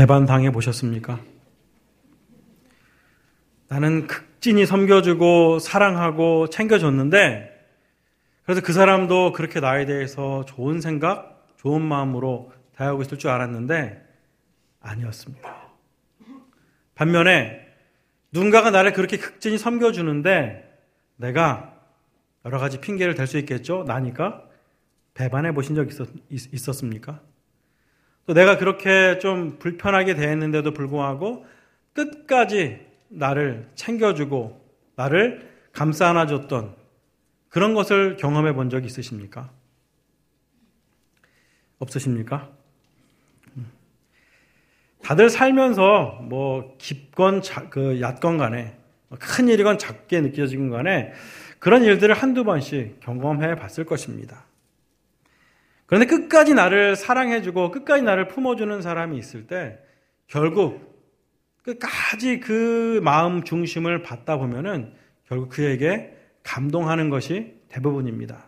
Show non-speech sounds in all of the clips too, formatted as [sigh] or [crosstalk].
배반당해 보셨습니까? 나는 극진히 섬겨주고 사랑하고 챙겨줬는데 그래서 그 사람도 그렇게 나에 대해서 좋은 생각, 좋은 마음으로 대하고 있을 줄 알았는데 아니었습니다. 반면에 누군가가 나를 그렇게 극진히 섬겨주는데 내가 여러 가지 핑계를 댈 수 있겠죠? 나니까 배반해 보신 적 있었, 있었습니까? 또 내가 그렇게 좀 불편하게 대했는데도 불구하고 끝까지 나를 챙겨주고 나를 감싸 안아줬던 그런 것을 경험해 본적 있으십니까? 없으십니까? 다들 살면서 뭐 깊건 자, 그 얕건 간에 큰 일이건 작게 느껴지건 간에 그런 일들을 한두 번씩 경험해 봤을 것입니다. 그런데 끝까지 나를 사랑해주고 끝까지 나를 품어주는 사람이 있을 때 결국 끝까지 그 마음 중심을 받다 보면은 결국 그에게 감동하는 것이 대부분입니다.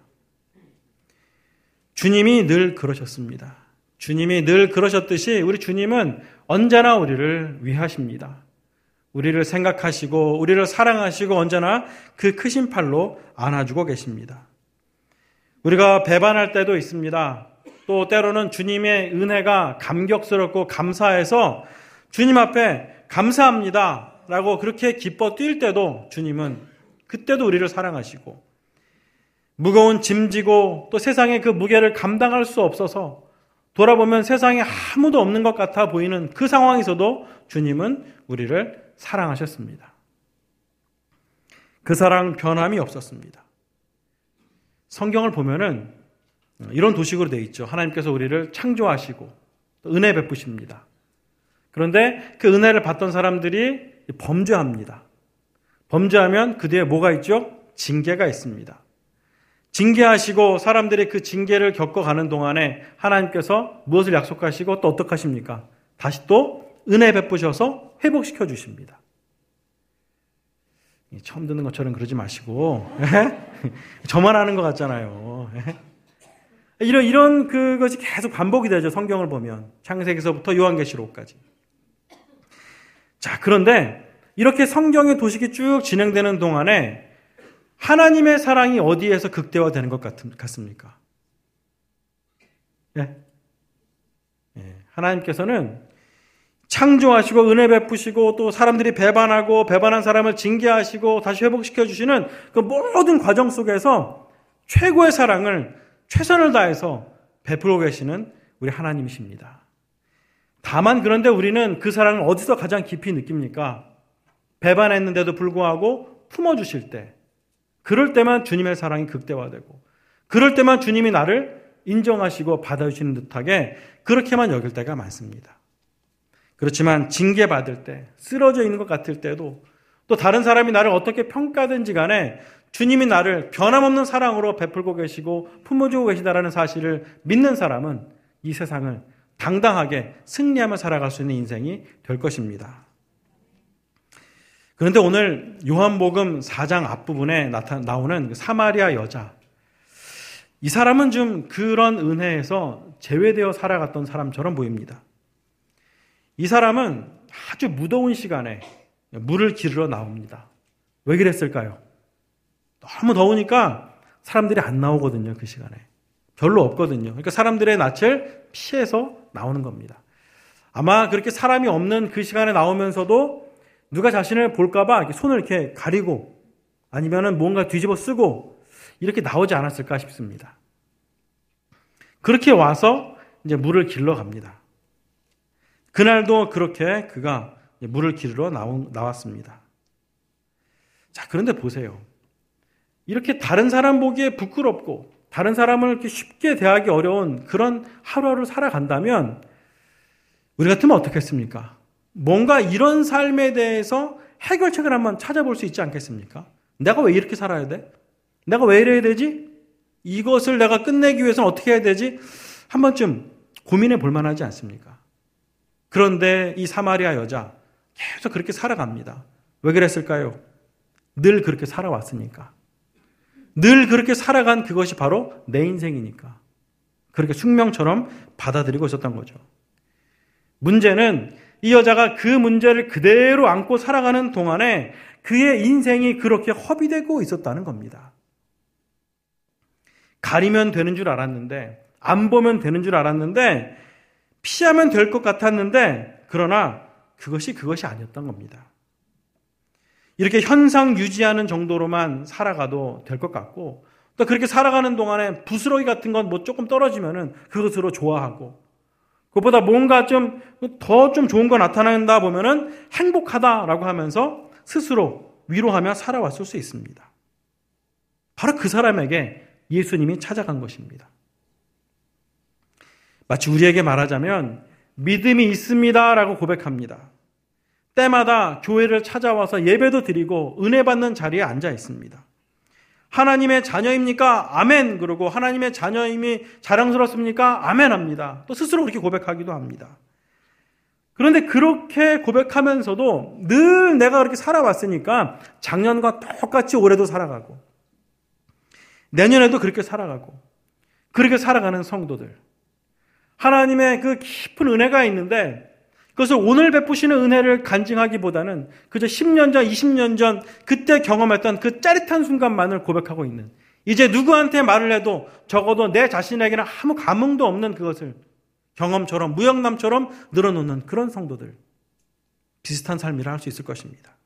주님이 늘 그러셨습니다. 주님이 늘 그러셨듯이 우리 주님은 언제나 우리를 위하십니다. 우리를 생각하시고 우리를 사랑하시고 언제나 그 크신 팔로 안아주고 계십니다. 우리가 배반할 때도 있습니다. 또 때로는 주님의 은혜가 감격스럽고 감사해서 주님 앞에 감사합니다. 라고 그렇게 기뻐 뛸 때도 주님은 그때도 우리를 사랑하시고 무거운 짐지고 또 세상의 그 무게를 감당할 수 없어서 돌아보면 세상에 아무도 없는 것 같아 보이는 그 상황에서도 주님은 우리를 사랑하셨습니다. 그 사랑 변함이 없었습니다. 성경을 보면은 이런 도식으로 되어 있죠. 하나님께서 우리를 창조하시고 은혜 베푸십니다. 그런데 그 은혜를 받던 사람들이 범죄합니다. 범죄하면 그 뒤에 뭐가 있죠? 징계가 있습니다. 징계하시고 사람들이 그 징계를 겪어가는 동안에 하나님께서 무엇을 약속하시고 또 어떻게 하십니까? 다시 또 은혜 베푸셔서 회복시켜 주십니다. 처음 듣는 것처럼 그러지 마시고 [laughs] 저만 하는 것 같잖아요. [laughs] 이런 이런 그것이 계속 반복이 되죠. 성경을 보면 창세기서부터 요한계시록까지. 자 그런데 이렇게 성경의 도식이 쭉 진행되는 동안에 하나님의 사랑이 어디에서 극대화되는 것 같 습니까? 예. 예. 하나님께서는 창조하시고 은혜 베푸시고 또 사람들이 배반하고 배반한 사람을 징계하시고 다시 회복시켜 주시는 그 모든 과정 속에서 최고의 사랑을 최선을 다해서 베풀어 계시는 우리 하나님이십니다. 다만 그런데 우리는 그 사랑을 어디서 가장 깊이 느낍니까? 배반했는데도 불구하고 품어 주실 때 그럴 때만 주님의 사랑이 극대화되고 그럴 때만 주님이 나를 인정하시고 받아주시는 듯하게 그렇게만 여길 때가 많습니다. 그렇지만 징계받을 때, 쓰러져 있는 것 같을 때도 또 다른 사람이 나를 어떻게 평가든지 간에 주님이 나를 변함없는 사랑으로 베풀고 계시고 품어주고 계시다라는 사실을 믿는 사람은 이 세상을 당당하게 승리하며 살아갈 수 있는 인생이 될 것입니다. 그런데 오늘 요한복음 4장 앞부분에 나타 나오는 그 사마리아 여자 이 사람은 좀 그런 은혜에서 제외되어 살아갔던 사람처럼 보입니다. 이 사람은 아주 무더운 시간에 물을 기르러 나옵니다. 왜 그랬을까요? 너무 더우니까 사람들이 안 나오거든요, 그 시간에. 별로 없거든요. 그러니까 사람들의 낯을 피해서 나오는 겁니다. 아마 그렇게 사람이 없는 그 시간에 나오면서도 누가 자신을 볼까봐 손을 이렇게 가리고 아니면은 뭔가 뒤집어 쓰고 이렇게 나오지 않았을까 싶습니다. 그렇게 와서 이제 물을 길러 갑니다. 그날도 그렇게 그가 물을 기르러 나왔습니다. 자, 그런데 보세요. 이렇게 다른 사람 보기에 부끄럽고 다른 사람을 이렇게 쉽게 대하기 어려운 그런 하루하루 살아간다면 우리 같으면 어떻겠습니까? 뭔가 이런 삶에 대해서 해결책을 한번 찾아볼 수 있지 않겠습니까? 내가 왜 이렇게 살아야 돼? 내가 왜 이래야 되지? 이것을 내가 끝내기 위해서는 어떻게 해야 되지? 한 번쯤 고민해 볼 만하지 않습니까? 그런데 이 사마리아 여자 계속 그렇게 살아갑니다. 왜 그랬을까요? 늘 그렇게 살아왔으니까. 늘 그렇게 살아간 그것이 바로 내 인생이니까. 그렇게 숙명처럼 받아들이고 있었던 거죠. 문제는 이 여자가 그 문제를 그대로 안고 살아가는 동안에 그의 인생이 그렇게 허비되고 있었다는 겁니다. 가리면 되는 줄 알았는데, 안 보면 되는 줄 알았는데, 피하면 될 것 같았는데, 그러나 그것이 그것이 아니었던 겁니다. 이렇게 현상 유지하는 정도로만 살아가도 될 것 같고, 또 그렇게 살아가는 동안에 부스러기 같은 건 뭐 조금 떨어지면은 그것으로 좋아하고, 그것보다 뭔가 좀 더 좀 좋은 거 나타난다 보면은 행복하다라고 하면서 스스로 위로하며 살아왔을 수 있습니다. 바로 그 사람에게 예수님이 찾아간 것입니다. 마치 우리에게 말하자면 믿음이 있습니다라고 고백합니다. 때마다 교회를 찾아와서 예배도 드리고 은혜 받는 자리에 앉아 있습니다. 하나님의 자녀입니까? 아멘. 그러고 하나님의 자녀임이 자랑스럽습니까? 아멘 합니다. 또 스스로 그렇게 고백하기도 합니다. 그런데 그렇게 고백하면서도 늘 내가 그렇게 살아왔으니까 작년과 똑같이 올해도 살아가고 내년에도 그렇게 살아가고 그렇게 살아가는 성도들. 하나님의 그 깊은 은혜가 있는데 그것을 오늘 베푸시는 은혜를 간증하기보다는 그저 10년 전, 20년 전 그때 경험했던 그 짜릿한 순간만을 고백하고 있는 이제 누구한테 말을 해도 적어도 내 자신에게는 아무 감흥도 없는 그것을 경험처럼 무역남처럼 늘어놓는 그런 성도들 비슷한 삶이라 할 수 있을 것입니다.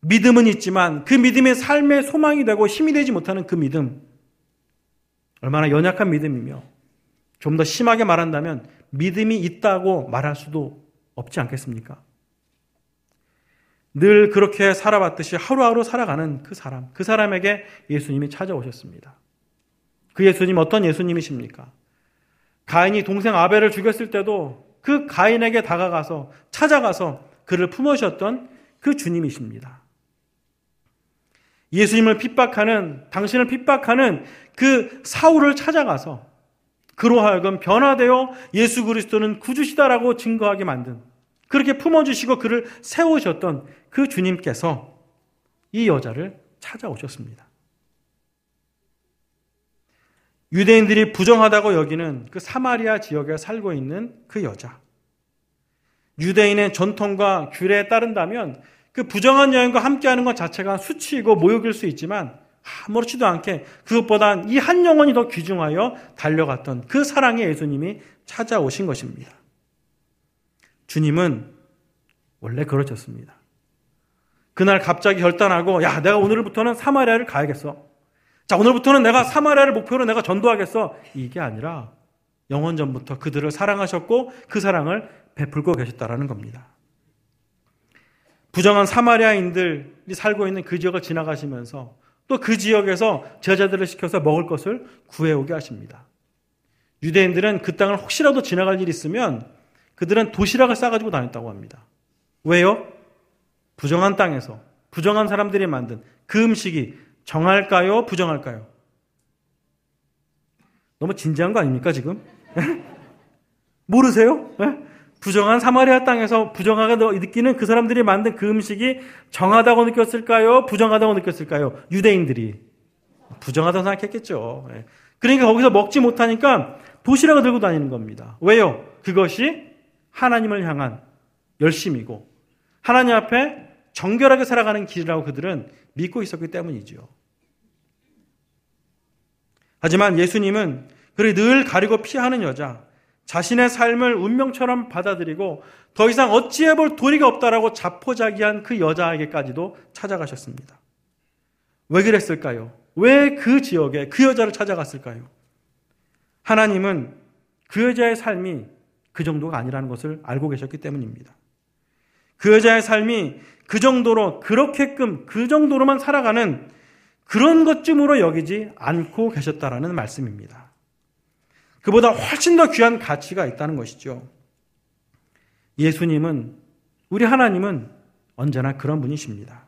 믿음은 있지만 그 믿음의 삶의 소망이 되고 힘이 되지 못하는 그 믿음 얼마나 연약한 믿음이며 좀 더 심하게 말한다면 믿음이 있다고 말할 수도 없지 않겠습니까? 늘 그렇게 살아왔듯이 하루하루 살아가는 그 사람, 그 사람에게 예수님이 찾아오셨습니다. 그 예수님 어떤 예수님이십니까? 가인이 동생 아벨을 죽였을 때도 그 가인에게 다가가서 찾아가서 그를 품으셨던 그 주님이십니다. 예수님을 핍박하는 당신을 핍박하는 그 사울을 찾아가서 그로 하여금 변화되어 예수 그리스도는 구주시다라고 증거하게 만든 그렇게 품어주시고 그를 세우셨던 그 주님께서 이 여자를 찾아오셨습니다. 유대인들이 부정하다고 여기는 그 사마리아 지역에 살고 있는 그 여자. 유대인의 전통과 규례에 따른다면 그 부정한 여인과 함께하는 것 자체가 수치이고 모욕일 수 있지만 아무렇지도 않게 그것보단 이 한 영혼이 더 귀중하여 달려갔던 그 사랑의 예수님이 찾아오신 것입니다. 주님은 원래 그러셨습니다. 그날 갑자기 결단하고 야 내가 오늘부터는 사마리아를 가야겠어. 자, 오늘부터는 내가 사마리아를 목표로 내가 전도하겠어. 이게 아니라 영원 전부터 그들을 사랑하셨고 그 사랑을 베풀고 계셨다라는 겁니다. 부정한 사마리아인들이 살고 있는 그 지역을 지나가시면서 또 그 지역에서 제자들을 시켜서 먹을 것을 구해오게 하십니다. 유대인들은 그 땅을 혹시라도 지나갈 일이 있으면 그들은 도시락을 싸가지고 다녔다고 합니다. 왜요? 부정한 땅에서 부정한 사람들이 만든 그 음식이 정할까요? 부정할까요? 너무 진지한 거 아닙니까, 지금? 모르세요? 네? 부정한 사마리아 땅에서 부정하게 느끼는 그 사람들이 만든 그 음식이 정하다고 느꼈을까요? 부정하다고 느꼈을까요? 유대인들이. 부정하다고 생각했겠죠. 네. 그러니까 거기서 먹지 못하니까 도시락을 들고 다니는 겁니다. 왜요? 그것이 하나님을 향한 열심이고 하나님 앞에 정결하게 살아가는 길이라고 그들은 믿고 있었기 때문이죠. 하지만 예수님은 그를 늘 가리고 피하는 여자, 자신의 삶을 운명처럼 받아들이고 더 이상 어찌해 볼 도리가 없다라고 자포자기한 그 여자에게까지도 찾아가셨습니다. 왜 그랬을까요? 왜 그 지역에 그 여자를 찾아갔을까요? 하나님은 그 여자의 삶이 그 정도가 아니라는 것을 알고 계셨기 때문입니다. 그 여자의 삶이 그 정도로 그렇게끔 그 정도로만 살아가는 그런 것쯤으로 여기지 않고 계셨다라는 말씀입니다. 그보다 훨씬 더 귀한 가치가 있다는 것이죠. 예수님은 우리 하나님은 언제나 그런 분이십니다.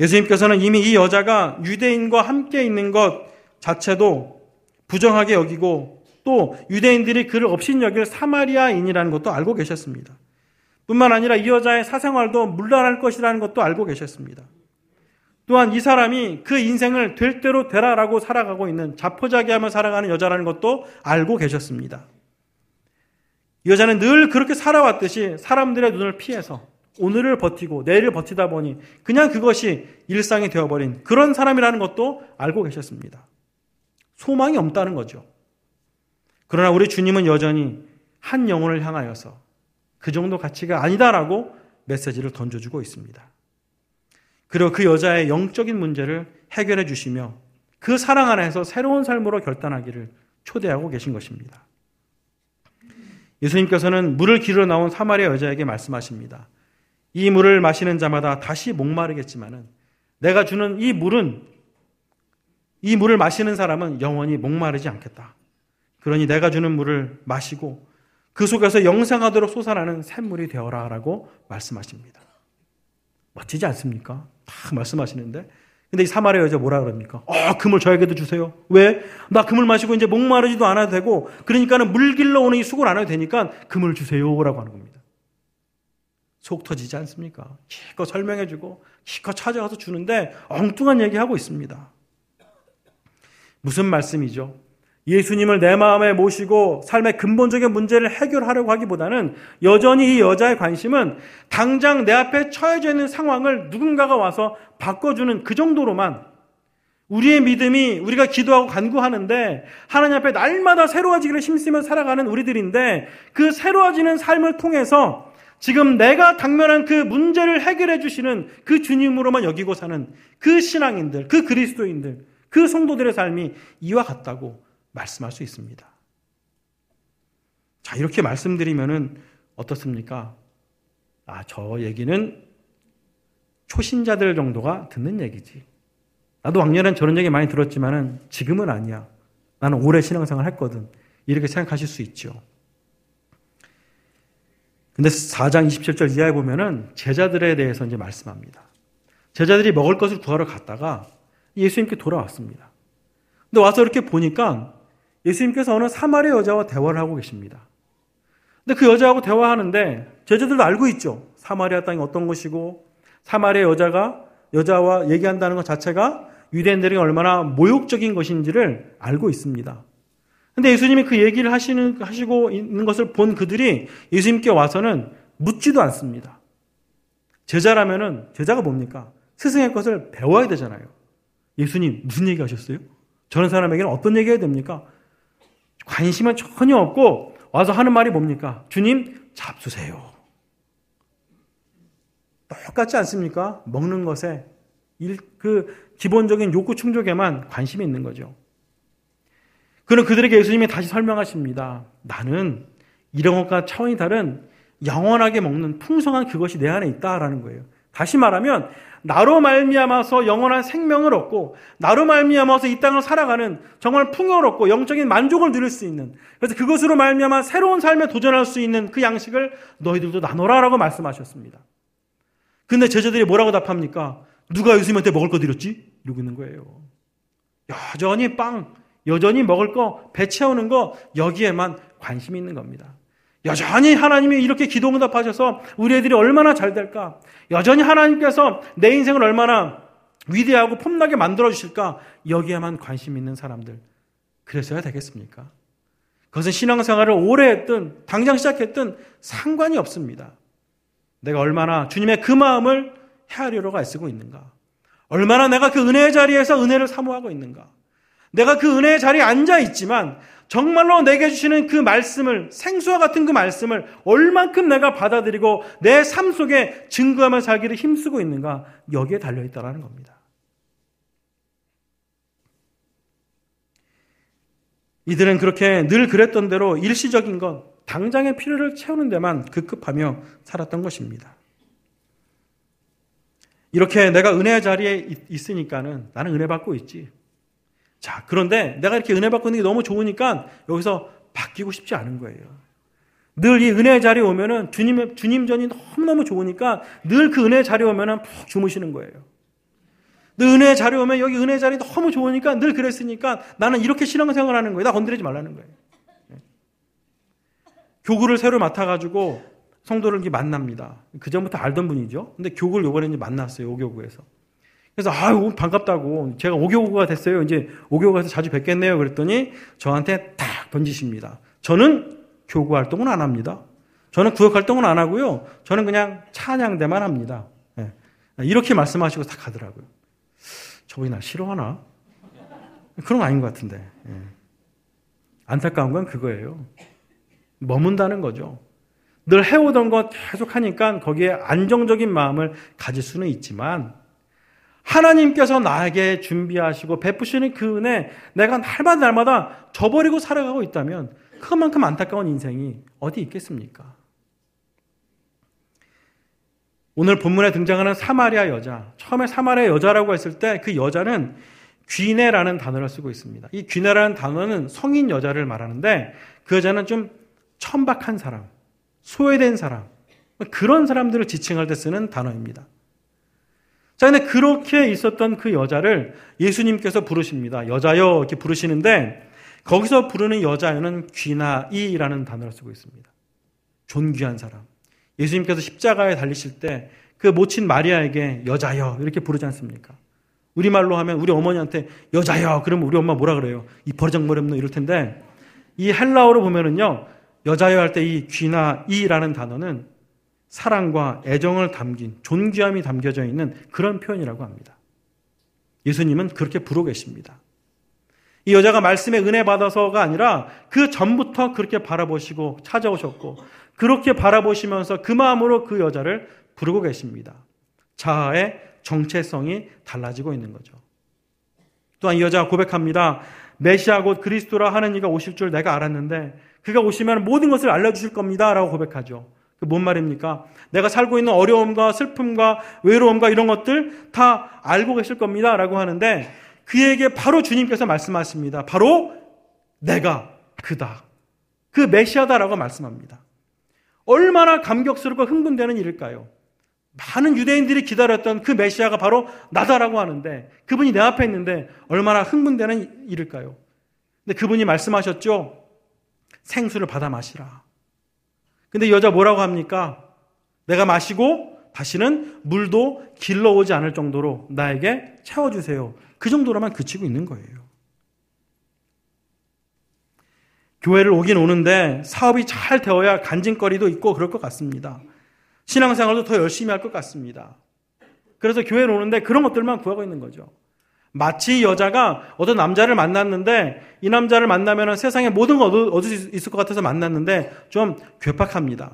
예수님께서는 이미 이 여자가 유대인과 함께 있는 것 자체도 부정하게 여기고 또 유대인들이 그를 없인 여길 사마리아인이라는 것도 알고 계셨습니다. 뿐만 아니라 이 여자의 사생활도 물러날 것이라는 것도 알고 계셨습니다. 또한 이 사람이 그 인생을 될 대로 되라라고 살아가고 있는 자포자기하며 살아가는 여자라는 것도 알고 계셨습니다. 이 여자는 늘 그렇게 살아왔듯이 사람들의 눈을 피해서 오늘을 버티고 내일을 버티다 보니 그냥 그것이 일상이 되어버린 그런 사람이라는 것도 알고 계셨습니다. 소망이 없다는 거죠. 그러나 우리 주님은 여전히 한 영혼을 향하여서 그 정도 가치가 아니다라고 메시지를 던져주고 있습니다. 그리고 그 여자의 영적인 문제를 해결해 주시며 그 사랑 안에서 새로운 삶으로 결단하기를 초대하고 계신 것입니다. 예수님께서는 물을 기르러 나온 사마리아 여자에게 말씀하십니다. 이 물을 마시는 자마다 다시 목마르겠지만은 내가 주는 이 물은 이 물을 마시는 사람은 영원히 목마르지 않겠다. 그러니 내가 주는 물을 마시고 그 속에서 영생하도록 솟아나는 샘물이 되어라라고 말씀하십니다. 멋지지 않습니까? 다 말씀하시는데 근데 이 사마리아 여자 뭐라 그럽니까? 어, 그물 저에게도 주세요. 왜? 나 그물 마시고 이제 목마르지도 않아도 되고, 그러니까는 물 길러 오는 이 수고를 안 해도 되니까 그물 주세요라고 하는 겁니다. 속 터지지 않습니까? 기껏 설명해주고, 기껏 찾아가서 주는데 엉뚱한 얘기하고 있습니다. 무슨 말씀이죠? 예수님을 내 마음에 모시고 삶의 근본적인 문제를 해결하려고 하기보다는 여전히 이 여자의 관심은 당장 내 앞에 처해져 있는 상황을 누군가가 와서 바꿔주는 그 정도로만 우리의 믿음이 우리가 기도하고 간구하는데 하나님 앞에 날마다 새로워지기를 힘쓰며 살아가는 우리들인데 그 새로워지는 삶을 통해서 지금 내가 당면한 그 문제를 해결해 주시는 그 주님으로만 여기고 사는 그 신앙인들, 그 그리스도인들, 그 성도들의 삶이 이와 같다고 말씀할 수 있습니다. 자, 이렇게 말씀드리면은 어떻습니까? 아, 저 얘기는 초신자들 정도가 듣는 얘기지. 나도 왕년엔 저런 얘기 많이 들었지만은 지금은 아니야. 나는 오래 신앙생활 했거든. 이렇게 생각하실 수 있죠. 근데 4장 27절 이하에 보면은 제자들에 대해서 이제 말씀합니다. 제자들이 먹을 것을 구하러 갔다가 예수님께 돌아왔습니다. 근데 와서 이렇게 보니까 예수님께서 어느 사마리아 여자와 대화를 하고 계십니다. 근데 그 여자하고 대화하는데 제자들도 알고 있죠. 사마리아 땅이 어떤 곳이고 사마리아 여자가 여자와 얘기한다는 것 자체가 유대인들에게 얼마나 모욕적인 것인지를 알고 있습니다. 근데 예수님이 그 얘기를 하시는, 하시고 있는 것을 본 그들이 예수님께 와서는 묻지도 않습니다. 제자라면은, 제자가 뭡니까? 스승의 것을 배워야 되잖아요. 예수님, 무슨 얘기 하셨어요? 저런 사람에게는 어떤 얘기 해야 됩니까? 관심은 전혀 없고 와서 하는 말이 뭡니까? 주님, 잡수세요. 똑같지 않습니까? 먹는 것에 그 기본적인 욕구 충족에만 관심이 있는 거죠. 그럼 그들에게 예수님이 다시 설명하십니다. 나는 이런 것과 차원이 다른 영원하게 먹는 풍성한 그것이 내 안에 있다라는 거예요. 다시 말하면 나로 말미암아서 영원한 생명을 얻고 나로 말미암아서 이 땅을 살아가는 정말 풍요롭고 영적인 만족을 누릴 수 있는 그래서 그것으로 말미암아 새로운 삶에 도전할 수 있는 그 양식을 너희들도 나눠라라고 말씀하셨습니다. 근데 제자들이 뭐라고 답합니까? 누가 예수님한테 먹을 거 드렸지? 이러고 있는 거예요. 여전히 빵, 여전히 먹을 거, 배 채우는 거 여기에만 관심이 있는 겁니다. 여전히 하나님이 이렇게 기도 응답하셔서 우리 애들이 얼마나 잘 될까? 여전히 하나님께서 내 인생을 얼마나 위대하고 폼나게 만들어 주실까? 여기에만 관심 있는 사람들. 그래서야 되겠습니까? 그것은 신앙생활을 오래 했든 당장 시작했든 상관이 없습니다. 내가 얼마나 주님의 그 마음을 헤아리려고 애쓰고 있는가? 얼마나 내가 그 은혜의 자리에서 은혜를 사모하고 있는가? 내가 그 은혜의 자리에 앉아 있지만 정말로 내게 주시는 그 말씀을 생수와 같은 그 말씀을 얼만큼 내가 받아들이고 내 삶 속에 증거하며 살기를 힘쓰고 있는가 여기에 달려 있다라는 겁니다. 이들은 그렇게 늘 그랬던 대로 일시적인 것, 당장의 필요를 채우는 데만 급급하며 살았던 것입니다. 이렇게 내가 은혜의 자리에 있으니까는 나는 은혜 받고 있지. 자, 그런데 내가 이렇게 은혜 받고 있는 게 너무 좋으니까 여기서 바뀌고 싶지 않은 거예요. 늘 이 은혜의 자리에 오면은 주님, 주님 전이 너무너무 좋으니까 늘 그 은혜의 자리에 오면은 푹 주무시는 거예요. 늘 은혜의 자리에 오면 여기 은혜의 자리 너무 좋으니까 늘 그랬으니까 나는 이렇게 신앙생활 하는 거예요. 나 건드리지 말라는 거예요. 네. 교구를 새로 맡아가지고 성도를 만납니다. 그 전부터 알던 분이죠. 근데 교구를 요번에 이제 만났어요. 오교구에서. 그래서 아유 반갑다고 제가 오교구가 됐어요. 이제 오교구에서 자주 뵙겠네요. 그랬더니 저한테 탁 던지십니다. 저는 교구 활동은 안 합니다. 저는 구역 활동은 안 하고요. 저는 그냥 찬양대만 합니다. 네. 이렇게 말씀하시고 다 가더라고요. 저분이 나 싫어하나? 그런 거 아닌 것 같은데. 네. 안타까운 건 그거예요. 머문다는 거죠. 늘 해오던 것 계속 하니까 거기에 안정적인 마음을 가질 수는 있지만 하나님께서 나에게 준비하시고 베푸시는 그 은혜 내가 날마다 날마다 저버리고 살아가고 있다면 그만큼 안타까운 인생이 어디 있겠습니까? 오늘 본문에 등장하는 사마리아 여자. 처음에 사마리아 여자라고 했을 때 그 여자는 귀네라는 단어를 쓰고 있습니다. 이 귀네라는 단어는 성인 여자를 말하는데 그 여자는 좀 천박한 사람, 소외된 사람, 그런 사람들을 지칭할 때 쓰는 단어입니다. 자, 근데 그렇게 있었던 그 여자를 예수님께서 부르십니다. 여자여 이렇게 부르시는데 거기서 부르는 여자여는 귀나이라는 단어를 쓰고 있습니다. 존귀한 사람. 예수님께서 십자가에 달리실 때 그 모친 마리아에게 여자여 이렇게 부르지 않습니까? 우리말로 하면 우리 어머니한테 여자여 그러면 우리 엄마 뭐라 그래요? 이 버르장머리 없는 이럴 텐데 이 헬라어로 보면은요 여자여 할 때 이 귀나 이라는 단어는 사랑과 애정을 담긴 존귀함이 담겨져 있는 그런 표현이라고 합니다. 예수님은 그렇게 부르고 계십니다. 이 여자가 말씀에 은혜 받아서가 아니라 그 전부터 그렇게 바라보시고 찾아오셨고 그렇게 바라보시면서 그 마음으로 그 여자를 부르고 계십니다. 자아의 정체성이 달라지고 있는 거죠. 또한 이 여자가 고백합니다. 메시아 곧 그리스도라 하는 이가 오실 줄 내가 알았는데 그가 오시면 모든 것을 알려주실 겁니다. 라고 고백하죠. 그뭔 말입니까? 내가 살고 있는 어려움과 슬픔과 외로움과 이런 것들 다 알고 계실 겁니다. 라고 하는데 그에게 바로 주님께서 말씀하십니다. 바로 내가 그다. 그 메시아다라고 말씀합니다. 얼마나 감격스럽고 흥분되는 일일까요? 많은 유대인들이 기다렸던 그 메시아가 바로 나다라고 하는데 그분이 내 앞에 있는데 얼마나 흥분되는 일일까요? 근데 그분이 말씀하셨죠. 생수를 받아 마시라. 근데 여자 뭐라고 합니까? 내가 마시고 다시는 물도 길러오지 않을 정도로 나에게 채워주세요. 그 정도로만 그치고 있는 거예요. 교회를 오긴 오는데 사업이 잘 되어야 간증거리도 있고 그럴 것 같습니다. 신앙생활도 더 열심히 할 것 같습니다. 그래서 교회를 오는데 그런 것들만 구하고 있는 거죠. 마치 여자가 어떤 남자를 만났는데 이 남자를 만나면 세상에 모든 걸 얻을 수 있을 것 같아서 만났는데 좀 괴팍합니다.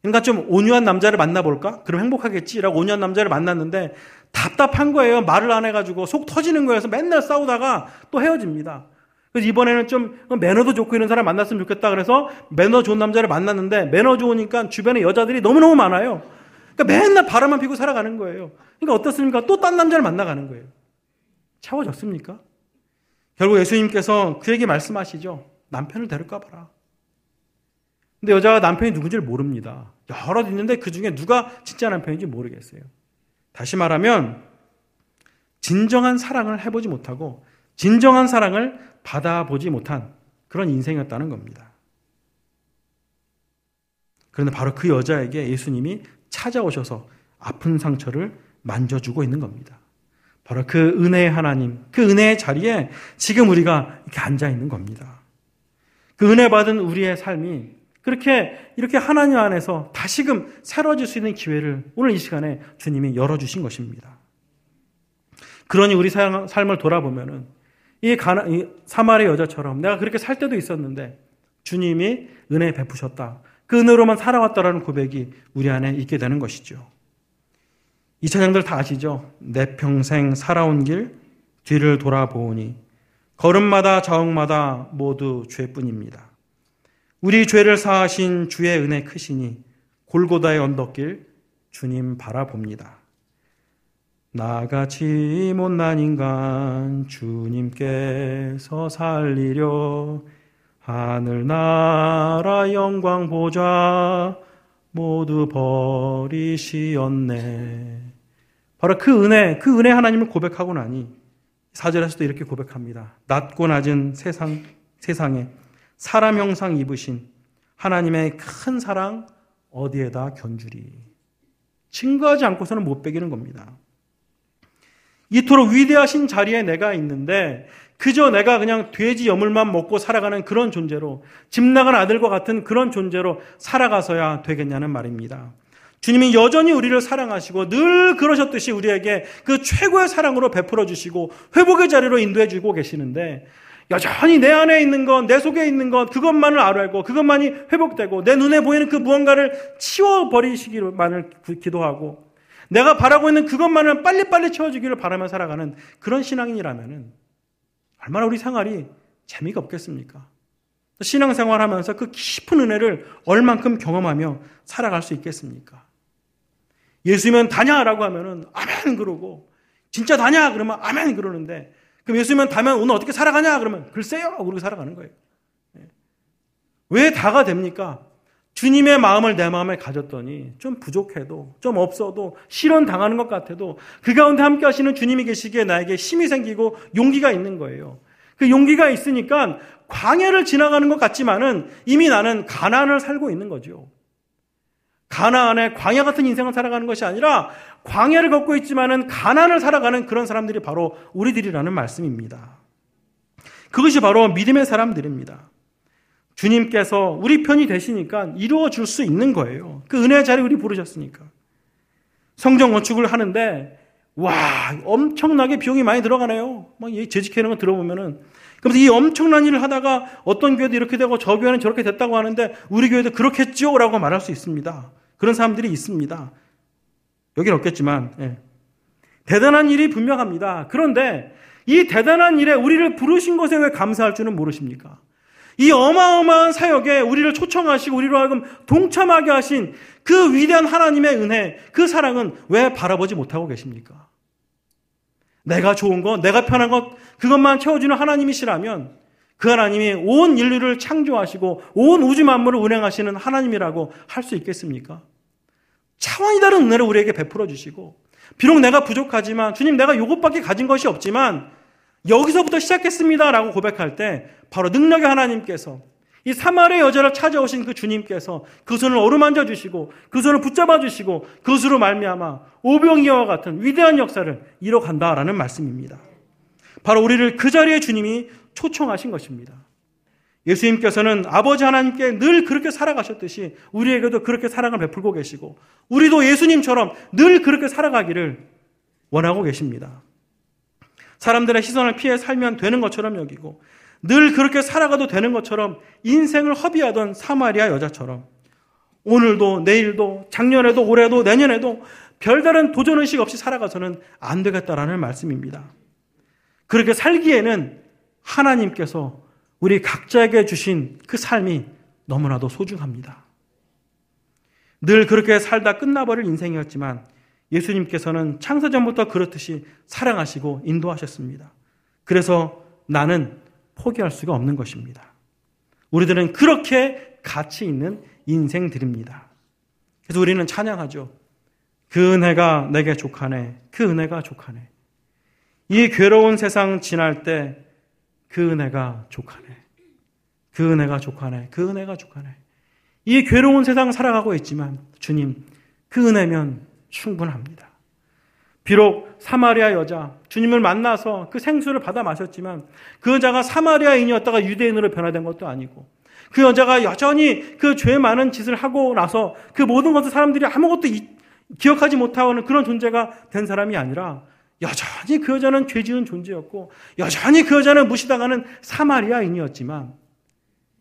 그러니까 좀 온유한 남자를 만나볼까? 그럼 행복하겠지라고 온유한 남자를 만났는데 답답한 거예요. 말을 안 해가지고 속 터지는 거여서 맨날 싸우다가 또 헤어집니다. 그래서 이번에는 좀 매너도 좋고 이런 사람 만났으면 좋겠다. 그래서 매너 좋은 남자를 만났는데 매너 좋으니까 주변에 여자들이 너무너무 많아요. 그러니까 맨날 바람만 피고 살아가는 거예요. 그러니까 어떻습니까? 또 딴 남자를 만나가는 거예요. 채워졌습니까? 결국 예수님께서 그에게 말씀하시죠. 남편을 데려가 봐라. 근데 여자가 남편이 누군지를 모릅니다. 여러 있는데 그 중에 누가 진짜 남편인지 모르겠어요. 다시 말하면 진정한 사랑을 해보지 못하고 진정한 사랑을 받아보지 못한 그런 인생이었다는 겁니다. 그런데 바로 그 여자에게 예수님이 찾아오셔서 아픈 상처를 만져주고 있는 겁니다. 바로 그 은혜의 하나님, 그 은혜의 자리에 지금 우리가 이렇게 앉아 있는 겁니다. 그 은혜 받은 우리의 삶이 그렇게 이렇게 하나님 안에서 다시금 새로워질 수 있는 기회를 오늘 이 시간에 주님이 열어주신 것입니다. 그러니 우리 삶을 돌아보면은 이, 사마리 여자처럼 내가 그렇게 살 때도 있었는데 주님이 은혜 베푸셨다. 그 은혜로만 살아왔다라는 고백이 우리 안에 있게 되는 것이죠. 이 찬양들 다 아시죠? 내 평생 살아온 길 뒤를 돌아보니 걸음마다 자옥마다 모두 죄뿐입니다. 우리 죄를 사하신 주의 은혜 크시니 골고다의 언덕길 주님 바라봅니다. 나같이 못난 인간 주님께서 살리려 하늘나라 영광 보좌 모두 버리시었네. 바로 그 은혜, 그 은혜 하나님을 고백하고 나니 사절에서도 이렇게 고백합니다. 낮고 낮은 세상, 세상에 사람 형상 입으신 하나님의 큰 사랑 어디에다 견주리. 증거하지 않고서는 못 베기는 겁니다. 이토록 위대하신 자리에 내가 있는데 그저 내가 그냥 돼지 여물만 먹고 살아가는 그런 존재로 집 나간 아들과 같은 그런 존재로 살아가서야 되겠냐는 말입니다. 주님이 여전히 우리를 사랑하시고 늘 그러셨듯이 우리에게 그 최고의 사랑으로 베풀어 주시고 회복의 자리로 인도해 주고 계시는데 여전히 내 안에 있는 것, 내 속에 있는 것, 그것만을 알고 그것만이 회복되고 내 눈에 보이는 그 무언가를 치워버리시기만을 기도하고 내가 바라고 있는 그것만을 빨리빨리 채워주기를 바라며 살아가는 그런 신앙인이라면 얼마나 우리 생활이 재미가 없겠습니까? 신앙생활 하면서 그 깊은 은혜를 얼만큼 경험하며 살아갈 수 있겠습니까? 예수면 다냐라고 하면은 아멘 그러고 진짜 다냐 그러면 아멘 그러는데 그럼 예수면 다면 오늘 어떻게 살아가냐 그러면 글쎄요 그러고 살아가는 거예요. 예. 왜 다가 됩니까? 주님의 마음을 내 마음에 가졌더니 좀 부족해도 좀 없어도 실현 당하는 것 같아도 그 가운데 함께 하시는 주님이 계시기에 나에게 힘이 생기고 용기가 있는 거예요. 그 용기가 있으니까 광야를 지나가는 것 같지만은 이미 나는 가난을 살고 있는 거죠. 가나안의 광야 같은 인생을 살아가는 것이 아니라 광야를 걷고 있지만은 가난을 살아가는 그런 사람들이 바로 우리들이라는 말씀입니다. 그것이 바로 믿음의 사람들입니다. 주님께서 우리 편이 되시니까 이루어 줄 수 있는 거예요. 그 은혜의 자리 우리 부르셨으니까. 성정 건축을 하는데 와 엄청나게 비용이 많이 들어가네요. 막 재직해는 거 들어보면은 그래서 이 엄청난 일을 하다가 어떤 교회도 이렇게 되고 저 교회는 저렇게 됐다고 하는데 우리 교회도 그렇겠죠라고 말할 수 있습니다. 그런 사람들이 있습니다. 여기는 없겠지만 예. 대단한 일이 분명합니다. 그런데 이 대단한 일에 우리를 부르신 것에 왜 감사할 줄은 모르십니까? 이 어마어마한 사역에 우리를 초청하시고 우리로 하여금 동참하게 하신 그 위대한 하나님의 은혜, 그 사랑은 왜 바라보지 못하고 계십니까? 내가 좋은 것, 내가 편한 것, 그것만 채워주는 하나님이시라면 그 하나님이 온 인류를 창조하시고 온 우주 만물을 운행하시는 하나님이라고 할 수 있겠습니까? 차원이 다른 은혜를 우리에게 베풀어 주시고 비록 내가 부족하지만 주님 내가 이것밖에 가진 것이 없지만 여기서부터 시작했습니다라고 고백할 때 바로 능력의 하나님께서 이 사마리아 여자를 찾아오신 그 주님께서 그 손을 어루만져 주시고 그 손을 붙잡아 주시고 그 수로 말미암아 오병이어와 같은 위대한 역사를 이뤄간다라는 말씀입니다. 바로 우리를 그 자리에 주님이 초청하신 것입니다. 예수님께서는 아버지 하나님께 늘 그렇게 살아가셨듯이 우리에게도 그렇게 사랑을 베풀고 계시고 우리도 예수님처럼 늘 그렇게 살아가기를 원하고 계십니다. 사람들의 시선을 피해 살면 되는 것처럼 여기고 늘 그렇게 살아가도 되는 것처럼 인생을 허비하던 사마리아 여자처럼 오늘도 내일도 작년에도 올해도 내년에도 별다른 도전 의식 없이 살아가서는 안 되겠다라는 말씀입니다. 그렇게 살기에는 하나님께서 우리 각자에게 주신 그 삶이 너무나도 소중합니다. 늘 그렇게 살다 끝나버릴 인생이었지만 예수님께서는 창세전부터 그렇듯이 사랑하시고 인도하셨습니다. 그래서 나는 포기할 수가 없는 것입니다. 우리들은 그렇게 가치 있는 인생들입니다. 그래서 우리는 찬양하죠. 그 은혜가 내게 족하네. 그 은혜가 족하네. 이 괴로운 세상 지날 때 그 은혜가 족하네. 그 은혜가 족하네. 그 은혜가 족하네. 이 괴로운 세상 살아가고 있지만 주님 그 은혜면 충분합니다. 비록 사마리아 여자, 주님을 만나서 그 생수를 받아 마셨지만 그 여자가 사마리아인이었다가 유대인으로 변화된 것도 아니고 그 여자가 여전히 그 죄 많은 짓을 하고 나서 그 모든 것을 사람들이 아무것도 기억하지 못하는 그런 존재가 된 사람이 아니라 여전히 그 여자는 죄 지은 존재였고 여전히 그 여자는 무시당하는 사마리아인이었지만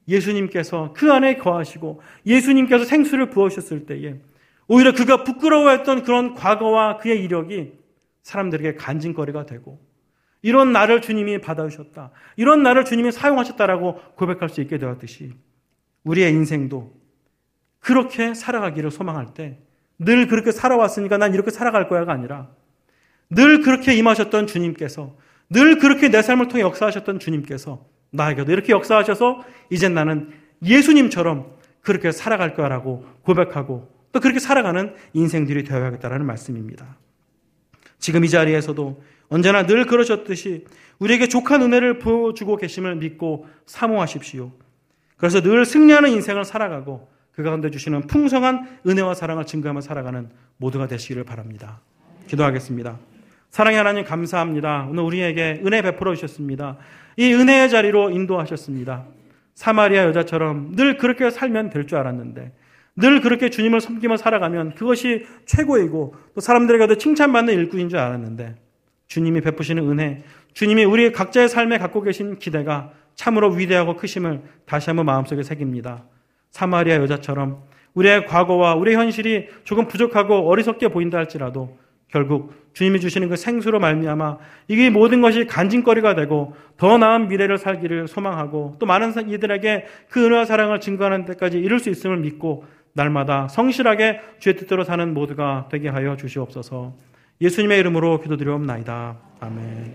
예수님께서 그 안에 거하시고 예수님께서 생수를 부으셨을 때에 오히려 그가 부끄러워했던 그런 과거와 그의 이력이 사람들에게 간증거리가 되고 이런 나를 주님이 받아주셨다. 이런 나를 주님이 사용하셨다라고 고백할 수 있게 되었듯이 우리의 인생도 그렇게 살아가기를 소망할 때 늘 그렇게 살아왔으니까 난 이렇게 살아갈 거야가 아니라 늘 그렇게 임하셨던 주님께서 늘 그렇게 내 삶을 통해 역사하셨던 주님께서 나에게도 이렇게 역사하셔서 이제 나는 예수님처럼 그렇게 살아갈 거야라고 고백하고 또 그렇게 살아가는 인생들이 되어야겠다라는 말씀입니다. 지금 이 자리에서도 언제나 늘 그러셨듯이 우리에게 족한 은혜를 보여주고 계심을 믿고 사모하십시오. 그래서 늘 승리하는 인생을 살아가고 그 가운데 주시는 풍성한 은혜와 사랑을 증거하며 살아가는 모두가 되시기를 바랍니다. 기도하겠습니다. 사랑의 하나님 감사합니다. 오늘 우리에게 은혜 베풀어 주셨습니다. 이 은혜의 자리로 인도하셨습니다. 사마리아 여자처럼 늘 그렇게 살면 될 줄 알았는데 늘 그렇게 주님을 섬기며 살아가면 그것이 최고이고 또 사람들에게도 칭찬받는 일꾼인 줄 알았는데 주님이 베푸시는 은혜, 주님이 우리 각자의 삶에 갖고 계신 기대가 참으로 위대하고 크심을 다시 한번 마음속에 새깁니다. 사마리아 여자처럼 우리의 과거와 우리의 현실이 조금 부족하고 어리석게 보인다 할지라도 결국 주님이 주시는 그 생수로 말미암아 이게 모든 것이 간증거리가 되고 더 나은 미래를 살기를 소망하고 또 많은 이들에게 그 은혜와 사랑을 증거하는 데까지 이룰 수 있음을 믿고 날마다 성실하게 주의 뜻대로 사는 모두가 되게 하여 주시옵소서. 예수님의 이름으로 기도드리옵나이다. 아멘.